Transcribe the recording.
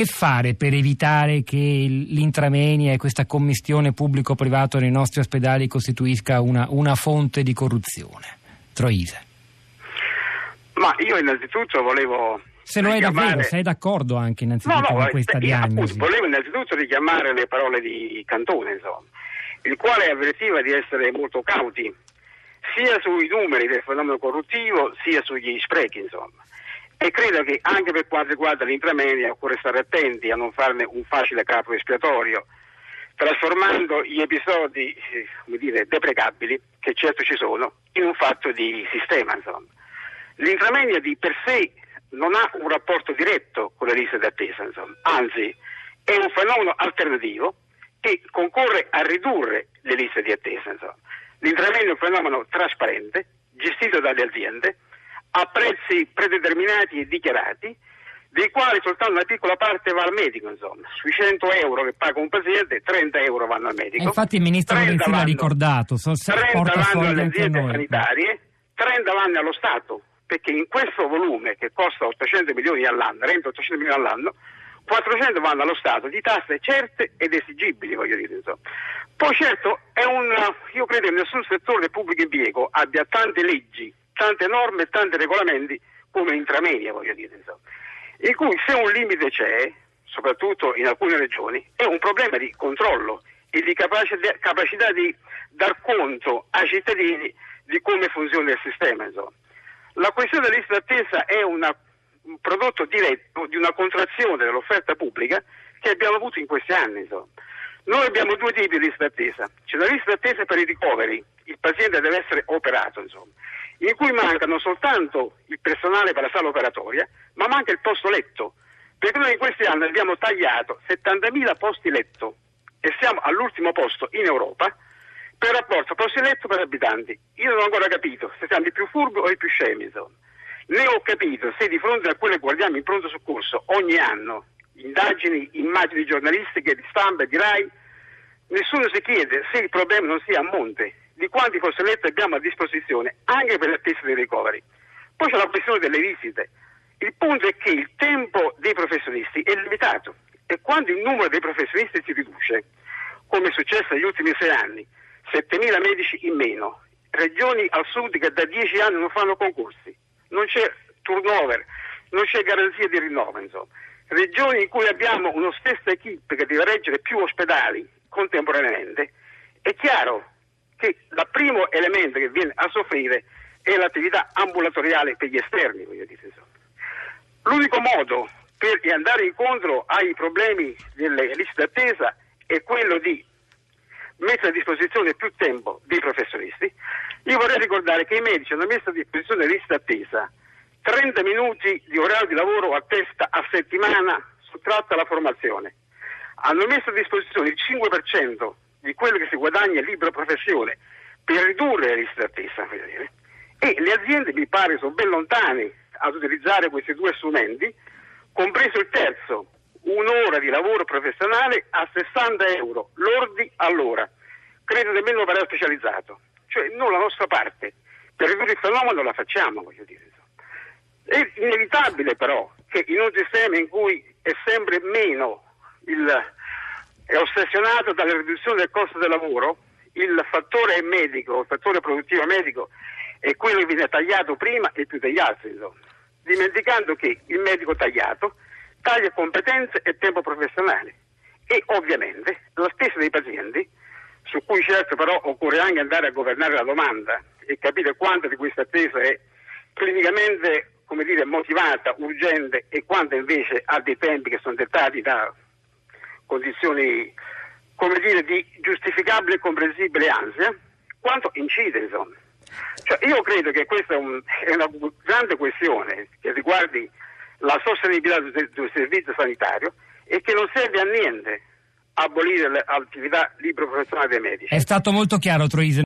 Che fare per evitare che l'intramenia e questa commistione pubblico-privato nei nostri ospedali costituisca una, una fonte di corruzione? Troise. Ma io innanzitutto volevo se lo è davvero, sei d'accordo anche innanzitutto no, no, con questa diagnosi? Appunto, volevo innanzitutto richiamare le parole di Cantone, insomma, il quale avvertiva di essere molto cauti sia sui numeri del fenomeno corruttivo sia sugli sprechi, insomma. E credo che anche per quanto riguarda l'intramedia occorre stare attenti a non farne un facile capo espiatorio, trasformando gli episodi, eh, dire, deprecabili, che certo ci sono, in un fatto di sistema, insomma. L'intramedia di per sé non ha un rapporto diretto con le liste d'attesa, insomma. anzi è un fenomeno alternativo che concorre a ridurre le liste di attesa. L'intramedia è un fenomeno trasparente, gestito dalle aziende, a prezzi predeterminati e dichiarati, dei quali soltanto una piccola parte va al medico, insomma. Sui 100 euro che paga un paziente, 30 euro vanno al medico. E infatti il ministro Lorenzini ha ricordato, so, 30 vanno alle aziende sanitarie, 30 vanno allo Stato, perché in questo volume che costa 800 milioni all'anno, rende 800 milioni all'anno, 400 vanno allo Stato di tasse certe ed esigibili, voglio dire. Insomma. Poi certo, un, io credo che nessun settore del pubblico impiego abbia tante leggi tante norme e tanti regolamenti come intramedia, voglio dire, insomma. in cui se un limite c'è, soprattutto in alcune regioni, è un problema di controllo e di capacità, capacità di dar conto ai cittadini di come funziona il sistema. Insomma. La questione della lista d'attesa è una, un prodotto diretto di una contrazione dell'offerta pubblica che abbiamo avuto in questi anni. Insomma. Noi abbiamo due tipi di lista d'attesa. C'è la lista d'attesa per i ricoveri, il paziente deve essere operato, insomma in cui mancano soltanto il personale per la sala operatoria, ma manca il posto letto, perché noi in questi anni abbiamo tagliato 70.000 posti letto e siamo all'ultimo posto in Europa per rapporto posti letto per abitanti. Io non ho ancora capito se siamo i più furbi o i più scemi, insomma. Né ho capito se di fronte a quello che guardiamo in pronto soccorso ogni anno, indagini, immagini giornalistiche di stampa e di RAI, nessuno si chiede se il problema non sia a monte di quanti consulenti abbiamo a disposizione anche per l'attesa dei ricoveri. Poi c'è la questione delle visite. Il punto è che il tempo dei professionisti è limitato e quando il numero dei professionisti si riduce, come è successo negli ultimi sei anni, 7.000 medici in meno, regioni al sud che da 10 anni non fanno concorsi, non c'è turnover, non c'è garanzia di rinnovo, insomma. Regioni in cui abbiamo una stessa equip che deve reggere più ospedali contemporaneamente, è chiaro che il primo elemento che viene a soffrire è l'attività ambulatoriale per gli esterni. L'unico modo per andare incontro ai problemi delle liste d'attesa è quello di mettere a disposizione più tempo dei professionisti. Io vorrei ricordare che i medici hanno messo a disposizione le liste d'attesa 30 minuti di orario di lavoro a testa a settimana sottratta alla formazione. Hanno messo a disposizione il 5% di quello che si guadagna in libera professione per ridurre le liste d'attesa. E le aziende mi pare sono ben lontane ad utilizzare questi due strumenti, compreso il terzo, un'ora di lavoro professionale a 60 euro lordi all'ora. Credo nemmeno per specializzato. Cioè noi la nostra parte per ridurre il fenomeno la facciamo, voglio dire. È inevitabile però che in un sistema in cui è sempre meno il, è ossessionato dalla riduzione del costo del lavoro, il fattore medico, il fattore produttivo medico è quello che viene tagliato prima e più degli altri, insomma. dimenticando che il medico tagliato taglia competenze e tempo professionale e ovviamente la spesa dei pazienti, su cui certo però occorre anche andare a governare la domanda e capire quanto di questa attesa è clinicamente dire, motivata, urgente e quanto invece ha dei tempi che sono dettati da condizioni come dire, di giustificabile e comprensibile ansia, quanto incide insomma. Cioè, io credo che questa è, un, è, una grande questione che riguardi la sostenibilità del, del servizio sanitario e che non serve a niente abolire l'attività libero professionale dei medici. È stato molto chiaro Troise.